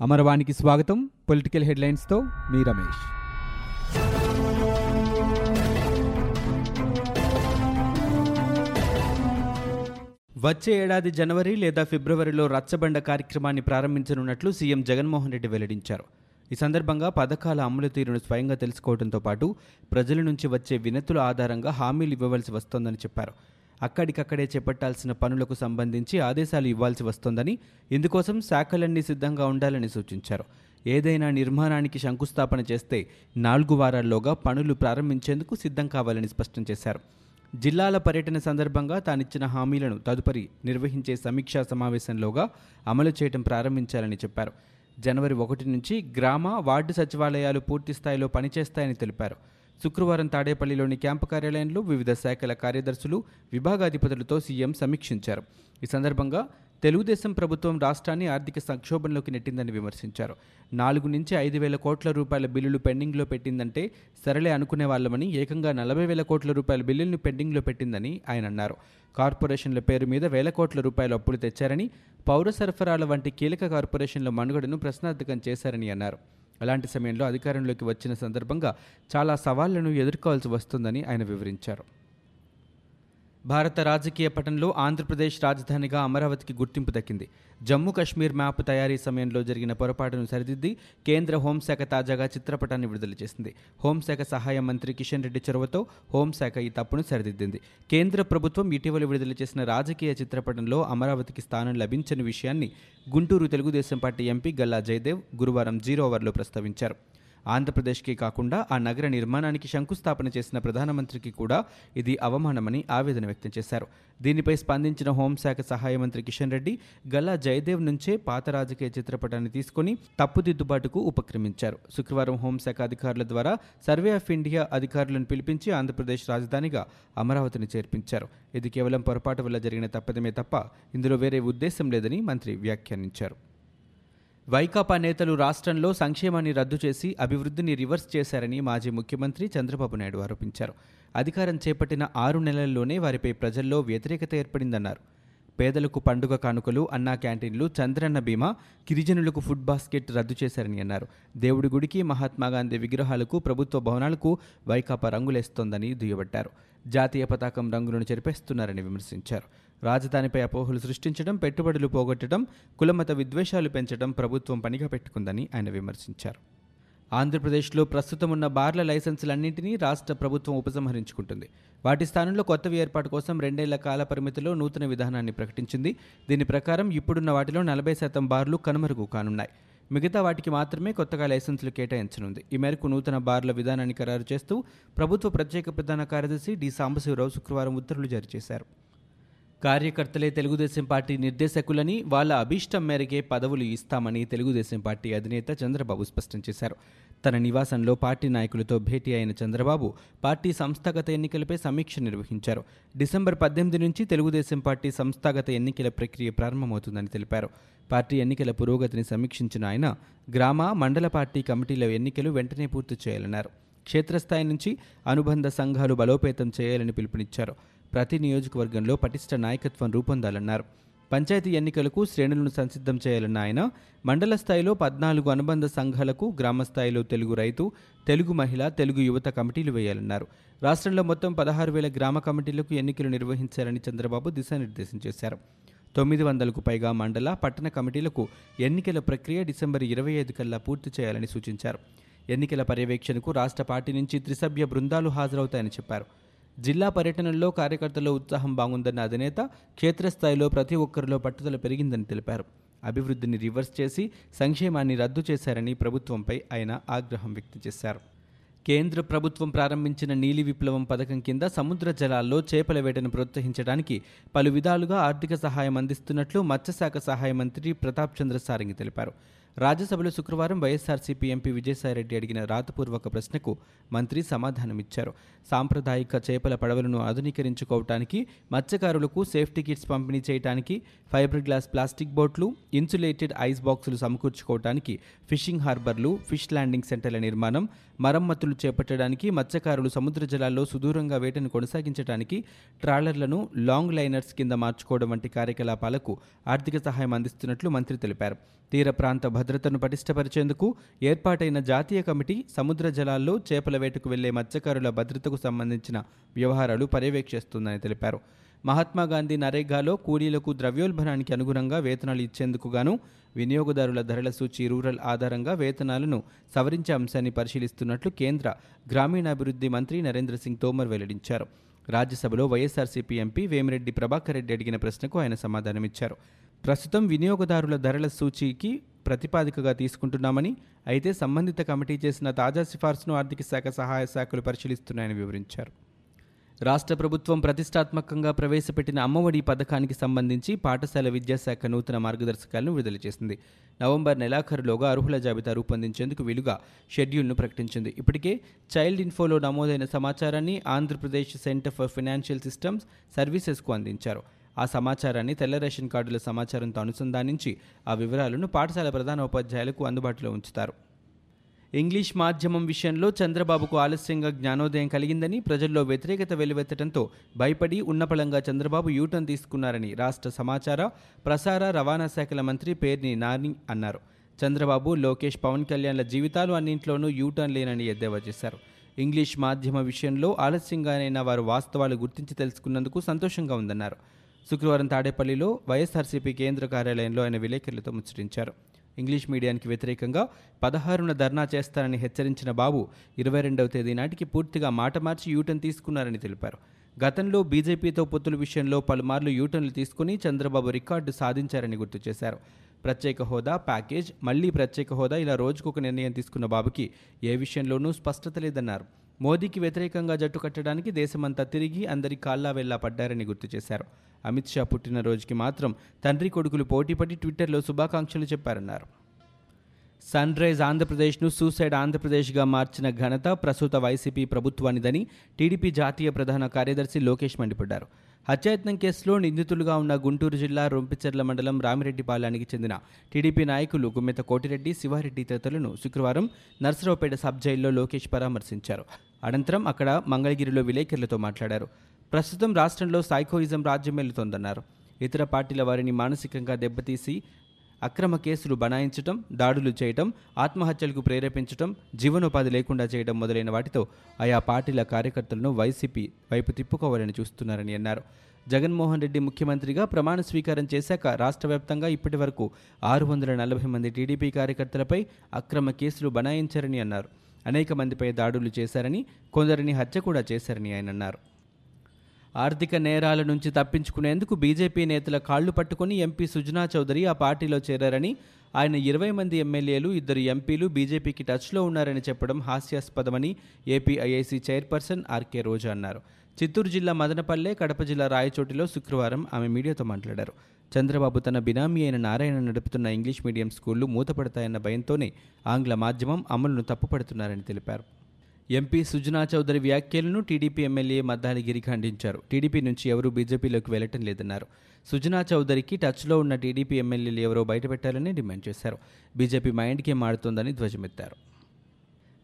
అమరవాణికి స్వాగతం. పొలిటికల్ హెడ్లైన్స్తో మీ రమేష్. వచ్చే ఏడాది జనవరి లేదా ఫిబ్రవరిలో రచ్చబండ కార్యక్రమాన్ని ప్రారంభించనున్నట్లు సీఎం జగన్మోహన్ రెడ్డి వెల్లడించారు. ఈ సందర్భంగా పథకాల అమలు తీరును స్వయంగా తెలుసుకోవడంతో పాటు ప్రజల నుంచి వచ్చే వినతుల ఆధారంగా హామీలు ఇవ్వవలసి వస్తోందని చెప్పారు. అక్కడికక్కడే చేపట్టాల్సిన పనులకు సంబంధించి ఆదేశాలు ఇవ్వాల్సి వస్తోందని ఇందుకోసం శాఖలన్నీ సిద్ధంగా ఉండాలని సూచించారు. ఏదైనా నిర్మాణానికి శంకుస్థాపన చేస్తే నాలుగు వారాల్లోగా పనులు ప్రారంభించేందుకు సిద్ధం కావాలని స్పష్టం చేశారు. జిల్లాల పర్యటన సందర్భంగా తానిచ్చిన హామీలను తదుపరి నిర్వహించే సమీక్షా సమావేశంలోగా అమలు చేయడం ప్రారంభించాలని చెప్పారు. జనవరి ఒకటి నుంచి గ్రామ వార్డు సచివాలయాలు పూర్తి స్థాయిలో పనిచేస్తాయని తెలిపారు. శుక్రవారం తాడేపల్లిలోని క్యాంపు కార్యాలయంలో వివిధ శాఖల కార్యదర్శులు విభాగాధిపతులతో సీఎం సమీక్షించారు. ఈ సందర్భంగా తెలుగుదేశం ప్రభుత్వం రాష్ట్రాన్ని ఆర్థిక సంక్షోభంలోకి నెట్టిందని విమర్శించారు. నాలుగు నుంచి ఐదు వేల కోట్ల రూపాయల బిల్లులు పెండింగ్లో పెట్టిందంటే సరళే అనుకునే వాళ్ళమని ఏకంగా నలభై వేల కోట్ల రూపాయల బిల్లులను పెండింగ్లో పెట్టిందని ఆయన అన్నారు. కార్పొరేషన్ల పేరు మీద వేల కోట్ల రూపాయల అప్పులు తెచ్చారని పౌర సరఫరాల వంటి కీలక కార్పొరేషన్ల మనుగడను ప్రశ్నార్థకం చేశారని అన్నారు. అలాంటి సమయంలో అధికారంలోకి వచ్చిన సందర్భంగా చాలా సవాళ్ళను ఎదుర్కోవాల్సి వస్తుందని ఆయన వివరించారు. భారత రాజకీయ పటంలో ఆంధ్రప్రదేశ్ రాజధానిగా అమరావతికి గుర్తింపు దక్కింది. జమ్మూ కశ్మీర్ మ్యాప్ తయారీ సమయంలో జరిగిన పొరపాటును సరిదిద్ది కేంద్ర హోంశాఖ తాజాగా చిత్రపటాన్ని విడుదల చేసింది. హోంశాఖ సహాయ మంత్రి కిషన్ రెడ్డి చొరవతో హోంశాఖ ఈ తప్పును సరిదిద్దింది. కేంద్ర ప్రభుత్వం ఇటీవల విడుదల చేసిన రాజకీయ చిత్రపటంలో అమరావతికి స్థానం లభించని విషయాన్ని గుంటూరు తెలుగుదేశం పార్టీ ఎంపీ గల్లా జయదేవ్ గురువారం జీరో ఓవర్లో ప్రస్తావించారు. ఆంధ్రప్రదేశ్కే కాకుండా ఆ నగర నిర్మాణానికి శంకుస్థాపన చేసిన ప్రధానమంత్రికి కూడా ఇది అవమానమని ఆవేదన వ్యక్తం చేశారు. దీనిపై స్పందించిన హోంశాఖ సహాయ మంత్రి కిషన్ రెడ్డి గల్లా జయదేవ్ నుంచే పాత రాజకీయ చిత్రపటాన్ని తీసుకుని తప్పుదిద్దుబాటుకు ఉపక్రమించారు. శుక్రవారం హోంశాఖ అధికారుల ద్వారా సర్వే ఆఫ్ ఇండియా అధికారులను పిలిపించి ఆంధ్రప్రదేశ్ రాజధానిగా అమరావతిని చేర్పించారు. ఇది కేవలం పొరపాటు వల్ల జరిగిన తప్పదమే తప్ప ఇందులో వేరే ఉద్దేశం లేదని మంత్రి వ్యాఖ్యానించారు. వైకాపా నేతలు రాష్ట్రంలో సంక్షేమాన్ని రద్దు చేసి అభివృద్ధిని రివర్స్ చేశారని మాజీ ముఖ్యమంత్రి చంద్రబాబు నాయుడు ఆరోపించారు. అధికారం చేపట్టిన ఆరు నెలల్లోనే వారిపై ప్రజల్లో వ్యతిరేకత ఏర్పడిందన్నారు. పేదలకు పండుగ కానుకలు అన్నా క్యాంటీన్లు చంద్రన్న బీమా గిరిజనులకు ఫుడ్ బాస్కెట్ రద్దు చేశారని అన్నారు. దేవుడి గుడికి మహాత్మాగాంధీ విగ్రహాలకు ప్రభుత్వ భవనాలకు వైకాపా రంగులేస్తోందని దుయ్యబట్టారు. జాతీయ పతాకం రంగులను చెరిపేస్తున్నారని విమర్శించారు. రాజధానిపై అపోహలు సృష్టించడం పెట్టుబడులు పోగొట్టడం కులమత విద్వేషాలు పెంచడం ప్రభుత్వం పనిగా పెట్టుకుందని ఆయన విమర్శించారు. ఆంధ్రప్రదేశ్లో ప్రస్తుతం ఉన్న బార్ల లైసెన్సులన్నింటినీ రాష్ట్ర ప్రభుత్వం ఉపసంహరించుకుంటుంది. వాటి స్థానంలో కొత్తవి ఏర్పాటు కోసం రెండేళ్ళ కాల పరిమితిలో నూతన విధానాన్ని ప్రకటించింది. దీని ప్రకారం ఇప్పుడున్న వాటిలో నలభై శాతం బార్లు కనుమరుగు కానున్నాయి. మిగతా వాటికి మాత్రమే కొత్తగా లైసెన్సులు కేటాయించనుంది. ఈ మేరకు నూతన బార్ల విధానాన్ని ఖరారు చేస్తూ ప్రభుత్వ ప్రత్యేక ప్రధాన కార్యదర్శి డి. సాంబశివరావు శుక్రవారం ఉత్తర్వులు జారీ చేశారు. కార్యకర్తలే తెలుగుదేశం పార్టీ నిర్దేశకులని వాళ్ళ అభీష్టం మేరకే పదవులు ఇస్తామని తెలుగుదేశం పార్టీ అధినేత చంద్రబాబు స్పష్టం చేశారు. తన నివాసంలో పార్టీ నాయకులతో భేటీ అయిన చంద్రబాబు పార్టీ సంస్థాగత ఎన్నికలపై సమీక్ష నిర్వహించారు. డిసెంబర్ పద్దెనిమిది నుంచి తెలుగుదేశం పార్టీ సంస్థాగత ఎన్నికల ప్రక్రియ ప్రారంభమవుతుందని తెలిపారు. పార్టీ ఎన్నికల పురోగతిని సమీక్షించిన ఆయన గ్రామ మండల పార్టీ కమిటీల ఎన్నికలు వెంటనే పూర్తి చేయాలన్నారు. క్షేత్రస్థాయి నుంచి అనుబంధ సంఘాలు బలోపేతం చేయాలని పిలుపునిచ్చారు. ప్రతి నియోజకవర్గంలో పటిష్ట నాయకత్వం రూపొందాలన్నారు. పంచాయతీ ఎన్నికలకు శ్రేణులను సంసిద్ధం చేయాలన్న ఆయన మండల స్థాయిలో పద్నాలుగు అనుబంధ సంఘాలకు గ్రామ స్థాయిలో తెలుగు రైతు తెలుగు మహిళ తెలుగు యువత కమిటీలు వేయాలన్నారు. రాష్ట్రంలో మొత్తం పదహారు వేల గ్రామ కమిటీలకు ఎన్నికలు నిర్వహించాలని చంద్రబాబు దిశానిర్దేశం చేశారు. తొమ్మిది వందలకు పైగా మండల పట్టణ కమిటీలకు ఎన్నికల ప్రక్రియ డిసెంబర్ ఇరవై ఐదు కల్లా పూర్తి చేయాలని సూచించారు. ఎన్నికల పర్యవేక్షణకు రాష్ట్ర పార్టీ నుంచి త్రిసభ్య బృందాలు హాజరవుతాయని చెప్పారు. జిల్లా పర్యటనలో కార్యకర్తల ఉత్సాహం బాగుందన్న అధినేత క్షేత్రస్థాయిలో ప్రతి ఒక్కరిలో పట్టుదల పెరిగిందని తెలిపారు. అభివృద్ధిని రివర్స్ చేసి సంక్షేమాన్ని రద్దు చేశారని ప్రభుత్వంపై ఆయన ఆగ్రహం వ్యక్తం చేశారు. కేంద్ర ప్రభుత్వం ప్రారంభించిన నీలి విప్లవం పథకం కింద సముద్ర జలాల్లో చేపల వేటను ప్రోత్సహించడానికి పలు విధాలుగా ఆర్థిక సహాయం అందిస్తున్నట్లు మత్స్యశాఖ సహాయ మంత్రి ప్రతాప్ చంద్ర సారంగి తెలిపారు. రాజ్యసభలో శుక్రవారం వైఎస్ఆర్సీపీ ఎంపీ విజయసాయిరెడ్డి అడిగిన రాతపూర్వక ప్రశ్నకు మంత్రి సమాధానమిచ్చారు. సాంప్రదాయిక చేపల పడవలను ఆధునీకరించుకోవటానికి మత్స్యకారులకు సేఫ్టీ కిట్స్ పంపిణీ చేయడానికి ఫైబర్ గ్లాస్ ప్లాస్టిక్ బోట్లు ఇన్సులేటెడ్ ఐస్ బాక్సులు సమకూర్చుకోవటానికి ఫిషింగ్ హార్బర్లు ఫిష్ ల్యాండింగ్ సెంటర్ల నిర్మాణం మరమ్మతులు చేపట్టడానికి మత్స్యకారులు సముద్ర జలాల్లో సుదూరంగా వేటను కొనసాగించడానికి ట్రాలర్లను లాంగ్ లైనర్స్ కింద మార్చుకోవడం వంటి కార్యకలాపాలకు ఆర్థిక సహాయం అందిస్తున్నట్లు మంత్రి తెలిపారు. తీర ప్రాంత భద్రతను పటిష్టపరిచేందుకు ఏర్పాటైన జాతీయ కమిటీ సముద్ర జలాల్లో చేపల వేటకు వెళ్ళే మత్స్యకారుల భద్రతకు సంబంధించిన వ్యవహారాలు పర్యవేక్షిస్తుందని తెలిపారు. మహాత్మా గాంధీ నరేగాలో కూలీలకు ద్రవ్యోల్బణానికి అనుగుణంగా వేతనాలు ఇచ్చేందుకు గాను వినియోగదారుల ధరల సూచి రూరల్ ఆధారంగా వేతనాలను సవరించే అంశాన్ని పరిశీలిస్తున్నట్లు కేంద్ర గ్రామీణాభివృద్ధి మంత్రి నరేంద్ర సింగ్ తోమర్ వెల్లడించారు. రాజ్యసభలో వైఎస్ఆర్సీపీ ఎంపీ వేమిరెడ్డి ప్రభాకర్ రెడ్డి అడిగిన ప్రశ్నకు ఆయన సమాధానమిచ్చారు. ప్రస్తుతం వినియోగదారుల ధరల సూచీకి ప్రతిపాదికగా తీసుకుంటున్నామని అయితే సంబంధిత కమిటీ చేసిన తాజా సిఫార్సును ఆర్థిక శాఖ సహాయ శాఖలు పరిశీలిస్తున్నాయని వివరించారు. రాష్ట్ర ప్రభుత్వం ప్రతిష్టాత్మకంగా ప్రవేశపెట్టిన అమ్మఒడి పథకానికి సంబంధించి పాఠశాల విద్యాశాఖ నూతన మార్గదర్శకాలను విడుదల చేసింది. నవంబర్ నెలాఖరులోగా అర్హుల జాబితా రూపొందించేందుకు వీలుగా షెడ్యూల్ను ప్రకటించింది. ఇప్పటికే చైల్డ్ ఇన్ఫోలో నమోదైన సమాచారాన్ని Andhra Pradesh centre for financial systems సర్వీసెస్కు అందించారు. ఆ సమాచారాన్ని తెల్ల రేషన్ కార్డుల సమాచారంతో అనుసంధానించి ఆ వివరాలను పాఠశాల ప్రధానోపాధ్యాయులకు అందుబాటులో ఉంచుతారు. ఇంగ్లీష్ మాధ్యమం విషయంలో చంద్రబాబుకు ఆలస్యంగా జ్ఞానోదయం కలిగిందని ప్రజల్లో వ్యతిరేకత వెలువెత్తడంతో భయపడి ఉన్నపళంగా చంద్రబాబు యూటర్న్ తీసుకున్నారని రాష్ట్ర సమాచార ప్రసార రవాణా శాఖల మంత్రి పేర్ని నాని అన్నారు. చంద్రబాబు లోకేష్ పవన్ కళ్యాణ్ల జీవితాలు అన్నింట్లోనూ యూటర్న్ లేనని ఎద్దేవా చేశారు. ఇంగ్లీష్ మాధ్యమ విషయంలో ఆలస్యంగానైనా వారు వాస్తవాలు గుర్తించి తెలుసుకున్నందుకు సంతోషంగా ఉందన్నారు. శుక్రవారం తాడేపల్లిలో వైఎస్ఆర్సీపీ కేంద్ర కార్యాలయంలో ఆయన విలేకరులతో ముచ్చటించారు. ఇంగ్లీష్ మీడియానికి వ్యతిరేకంగా పదహారున ధర్నా చేస్తారని హెచ్చరించిన బాబు ఇరవై రెండవ తేదీ నాటికి పూర్తిగా మాట మార్చి యూటర్న్ తీసుకున్నారని తెలిపారు. గతంలో బీజేపీతో పొత్తుల విషయంలో పలుమార్లు యూటర్న్లు తీసుకుని చంద్రబాబు రికార్డు సాధించారని గుర్తు చేశారు. ప్రత్యేక హోదా ప్యాకేజ్ మళ్ళీ ప్రత్యేక హోదా ఇలా రోజుకొక నిర్ణయం తీసుకున్న బాబుకి ఏ విషయంలోనూ స్పష్టత లేదన్నారు. మోదీకి వ్యతిరేకంగా జట్టు కట్టడానికి దేశమంతా తిరిగి అందరి కాళ్ళా వెళ్ళా పడ్డారని గుర్తు చేశారు. అమిత్ షా పుట్టినరోజుకి మాత్రం తండ్రి కొడుకులు పోటీపడి ట్విట్టర్లో శుభాకాంక్షలు చెప్పారన్నారు. సన్ రైజ్ ఆంధ్రప్రదేశ్ను సూసైడ్ ఆంధ్రప్రదేశ్గా మార్చిన ఘనత ప్రస్తుత వైసీపీ ప్రభుత్వానిదని టీడీపీ జాతీయ ప్రధాన కార్యదర్శి లోకేష్ మండిపడ్డారు. హత్యాయత్నం కేసులో నిందితులుగా ఉన్న గుంటూరు జిల్లా రొంపిచెర్ల మండలం రామిరెడ్డిపాలెనికి చెందిన టీడీపీ నాయకులు గుమ్మెత కోటిరెడ్డి శివారెడ్డి తదితరులను శుక్రవారం నర్సరావుపేట సబ్ జైల్లో లోకేష్ పరామర్శించారు. అనంతరం అక్కడ మంగళగిరిలో విలేకరులతో మాట్లాడారు. ప్రస్తుతం రాష్ట్రంలో సైకోయిజం రాజ్యమేలుతోందన్నారు ఇతర పార్టీల వారిని మానసికంగా దెబ్బతీసి అక్రమ కేసులు బనాయించటం దాడులు చేయటం ఆత్మహత్యలకు ప్రేరేపించటం జీవనోపాధి లేకుండా చేయడం మొదలైన వాటితో ఆయా పార్టీల కార్యకర్తలను వైసీపీ వైపు తిప్పుకోవాలని చూస్తున్నారని అన్నారు. జగన్మోహన్ రెడ్డి ముఖ్యమంత్రిగా ప్రమాణ స్వీకారం చేశాక రాష్ట్ర వ్యాప్తంగా ఇప్పటి వరకు ఆరు వందల నలభై మంది టీడీపీ కార్యకర్తలపై అక్రమ కేసులు బనాయించారని అన్నారు. అనేక మందిపై దాడులు చేశారని కొందరిని హత్య కూడా చేశారని ఆయన అన్నారు. ఆర్థిక నేరాల నుంచి తప్పించుకునేందుకు బీజేపీ నేతల కాళ్ళు పట్టుకుని ఎంపీ సుజనా చౌదరి ఆ పార్టీలో చేరారని ఆయన ఇరవై మంది ఎమ్మెల్యేలు ఇద్దరు ఎంపీలు బీజేపీకి టచ్లో ఉన్నారని చెప్పడం హాస్యాస్పదమని ఏపీఐఏసీ చైర్పర్సన్ ఆర్కే రోజా అన్నారు. చిత్తూరు జిల్లా మదనపల్లె కడప జిల్లా రాయచోటిలో శుక్రవారం ఆమె మీడియాతో మాట్లాడారు. చంద్రబాబు తన బినామీ అయిన నారాయణ నడుపుతున్న ఇంగ్లీష్ మీడియం స్కూళ్ళు మూతపడతాయన్న భయంతోనే ఆంగ్ల మాధ్యమం అమలును తప్పుపడుతున్నారని తెలిపారు. ఎంపీ సుజనా చౌదరి వ్యాఖ్యలను టీడీపీ ఎమ్మెల్యే మద్దాలిగిరి ఖండించారు. టీడీపీ నుంచి ఎవరూ బీజేపీలోకి వెళ్ళటం లేదన్నారు. సుజనా చౌదరికి టచ్లో ఉన్న టీడీపీ ఎమ్మెల్యేలు ఎవరో బయటపెట్టాలని డిమాండ్ చేశారు. బీజేపీ మైండ్కే మారుతోందని ధ్వజమెత్తారు.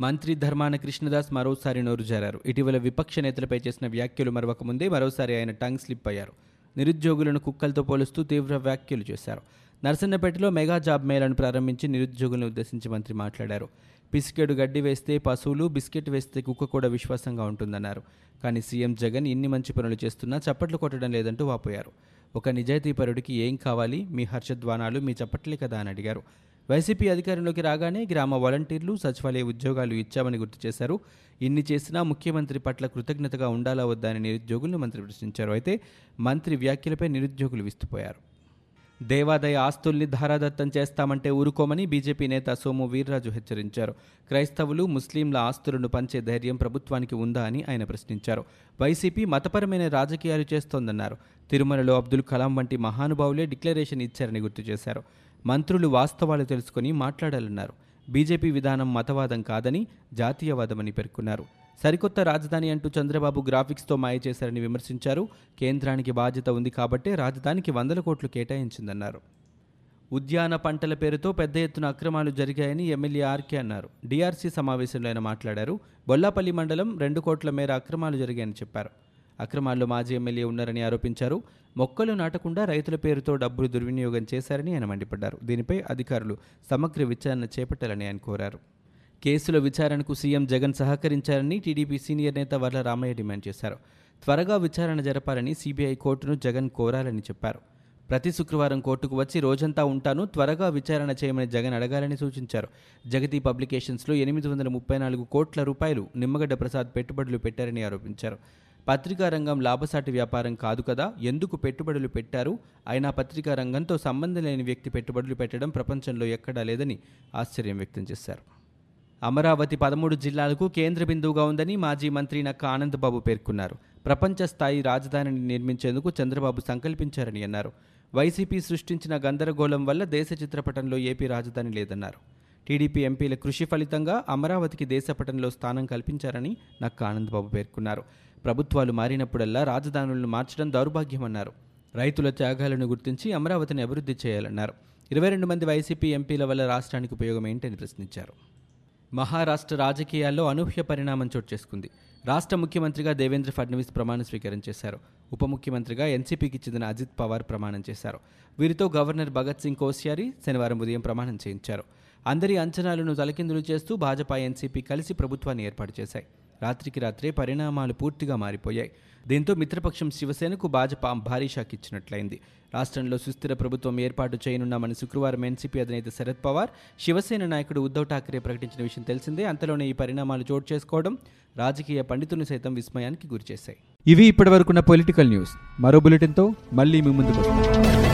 మంత్రి ధర్మాన కృష్ణదాస్ మరోసారి నోరు జారారు. ఇటీవల విపక్ష నేతలపై చేసిన వ్యాఖ్యలు మరొక ముందే మరోసారి ఆయన టంగ్ స్లిప్ అయ్యారు. నిరుద్యోగులను కుక్కలతో పోలుస్తూ తీవ్ర వ్యాఖ్యలు చేశారు. నర్సన్నపేటలో మెగా జాబ్ మేళను ప్రారంభించి నిరుద్యోగులను ఉద్దేశించి మంత్రి మాట్లాడారు. బిస్కెట్ గడ్డి వేస్తే పశువులు బిస్కెట్ వేస్తే కుక్క కూడా విశ్వాసంగా ఉంటుందన్నారు. కానీ సీఎం జగన్ ఇన్ని మంచి పనులు చేస్తున్నా చప్పట్లు కొట్టడం లేదంటూ వాపోయారు. ఒక నిజాయితీపరుడికి ఏం కావాలి? మీ హర్షధ్వానాలు మీ చప్పట్లే కదా అని అడిగారు. వైసీపీ అధికారంలోకి రాగానే గ్రామ వాలంటీర్లు సచివాలయ ఉద్యోగాలు ఇచ్చామని గుర్తు చేశారు. ఇన్ని చేసినా ముఖ్యమంత్రి పట్ల కృతజ్ఞతగా ఉండాలా వద్దా అని నిరుద్యోగులను మంత్రి ప్రశ్నించారు. అయితే మంత్రి వ్యాఖ్యలపై నిరుద్యోగులు విస్తుపోయారు. దేవాదాయ ఆస్తుల్ని ధారాదత్తం చేస్తామంటే ఊరుకోమని బీజేపీ నేత సోము వీర్రాజు హెచ్చరించారు. క్రైస్తవులు ముస్లింల ఆస్తులను పంచే ధైర్యం ప్రభుత్వానికి ఉందా అని ఆయన ప్రశ్నించారు. వైసీపీ మతపరమైన రాజకీయాలు చేస్తోందన్నారు. తిరుమలలో అబ్దుల్ కలాం వంటి మహానుభావులే డిక్లరేషన్ ఇచ్చారని గుర్తు చేశారు. మంత్రులు వాస్తవాలు తెలుసుకుని మాట్లాడాలన్నారు. బీజేపీ విధానం మతవాదం కాదని జాతీయవాదమని పేర్కొన్నారు. సరికొత్త రాజధాని అంటూ చంద్రబాబు గ్రాఫిక్స్తో మాయ చేశారని విమర్శించారు. కేంద్రానికి బాధ్యత ఉంది కాబట్టే రాజధానికి వందల కోట్లు కేటాయించిందన్నారు. ఉద్యాన పంటల పేరుతో పెద్ద ఎత్తున అక్రమాలు జరిగాయని ఎమ్మెల్యే ఆర్కే అన్నారు. డిఆర్సీ సమావేశంలో ఆయన మాట్లాడారు. బొల్లాపల్లి మండలం రెండు కోట్ల మేర అక్రమాలు జరిగాయని చెప్పారు. అక్రమాల్లో మాజీ ఎమ్మెల్యే ఉన్నారని ఆరోపించారు. మొక్కలు నాటకుండా రైతుల పేరుతో డబ్బులు దుర్వినియోగం చేశారని ఆయన మండిపడ్డారు. దీనిపై అధికారులు సమగ్ర విచారణ చేపట్టాలని ఆయన కోరారు. కేసుల విచారణకు సీఎం జగన్ సహకరించారని టీడీపీ సీనియర్ నేత వర్ల రామయ్య డిమాండ్ చేశారు. త్వరగా విచారణ జరపాలని సీబీఐ కోర్టును జగన్ కోరాలని చెప్పారు. ప్రతి శుక్రవారం కోర్టుకు వచ్చి రోజంతా ఉంటాను త్వరగా విచారణ చేయమని జగన్ అడగాలని సూచించారు. జగతి పబ్లికేషన్స్లో ఎనిమిది వందల ముప్పై నాలుగు కోట్ల రూపాయలు నిమ్మగడ్డ ప్రసాద్ పెట్టుబడులు పెట్టారని ఆరోపించారు. పత్రికా రంగం లాభసాటి వ్యాపారం కాదు కదా ఎందుకు పెట్టుబడులు పెట్టారు? అయినా పత్రికా రంగంతో సంబంధం లేని వ్యక్తి పెట్టుబడులు పెట్టడం ప్రపంచంలో ఎక్కడా లేదని ఆశ్చర్యం వ్యక్తం చేశారు. అమరావతి పదమూడు జిల్లాలకు కేంద్ర బిందువుగా ఉందని మాజీ మంత్రి నక్క ఆనందబాబు పేర్కొన్నారు. ప్రపంచ స్థాయి రాజధానిని నిర్మించేందుకు చంద్రబాబు సంకల్పించారని అన్నారు. వైసీపీ సృష్టించిన గందరగోళం వల్ల దేశ చిత్రపటంలో ఏపీ రాజధాని లేదన్నారు. టీడీపీ ఎంపీల కృషి ఫలితంగా అమరావతికి దేశపటంలో స్థానం కల్పించారని నక్క ఆనందబాబు పేర్కొన్నారు. ప్రభుత్వాలు మారినప్పుడల్లా రాజధానులను మార్చడం దౌర్భాగ్యమన్నారు. రైతుల త్యాగాలను గుర్తించి అమరావతిని అభివృద్ధి చేయాలన్నారు. ఇరవై రెండు మంది వైసీపీ ఎంపీల వల్ల రాష్ట్రానికి ఉపయోగం ఏంటని ప్రశ్నించారు. మహారాష్ట్ర రాజకీయాల్లో అనూహ్య పరిణామం చోటు చేసుకుంది. రాష్ట్ర ముఖ్యమంత్రిగా దేవేంద్ర ఫడ్నవీస్ ప్రమాణ స్వీకారం చేశారు. ఉప ముఖ్యమంత్రిగా ఎన్సీపీకి చెందిన అజిత్ పవార్ ప్రమాణం చేశారు. వీరితో గవర్నర్ భగత్ సింగ్ కోశ్యారి శనివారం ఉదయం ప్రమాణం చేయించారు. అందరి అంచనాలను తలకిందులు చేస్తూ భాజపా ఎన్సీపీ కలిసి ప్రభుత్వాన్ని ఏర్పాటు చేశాయి. రాత్రికి రాత్రే పరిణామాలు పూర్తిగా మారిపోయాయి. దీంతో మిత్రపక్షం శివసేనకు భాజపా భారీ షాక్ ఇచ్చినట్లయింది. రాష్ట్రంలో సుస్థిర ప్రభుత్వం ఏర్పాటు చేయనున్నామని శుక్రవారం ఎన్సీపీ అధినేత శరద్ పవార్ శివసేన నాయకుడు ఉద్దవ్ ఠాక్రే ప్రకటించిన విషయం తెలిసిందే. అంతలోనే ఈ పరిణామాలు చోటు చేసుకోవడం రాజకీయ పండితులను సైతం విస్మయానికి గురిచేశాయి. ఇవి ఇప్పటివరకున్న పొలిటికల్ న్యూస్. మరో బులెటిన్తో మళ్ళీ మీ ముందుకు వస్తాం.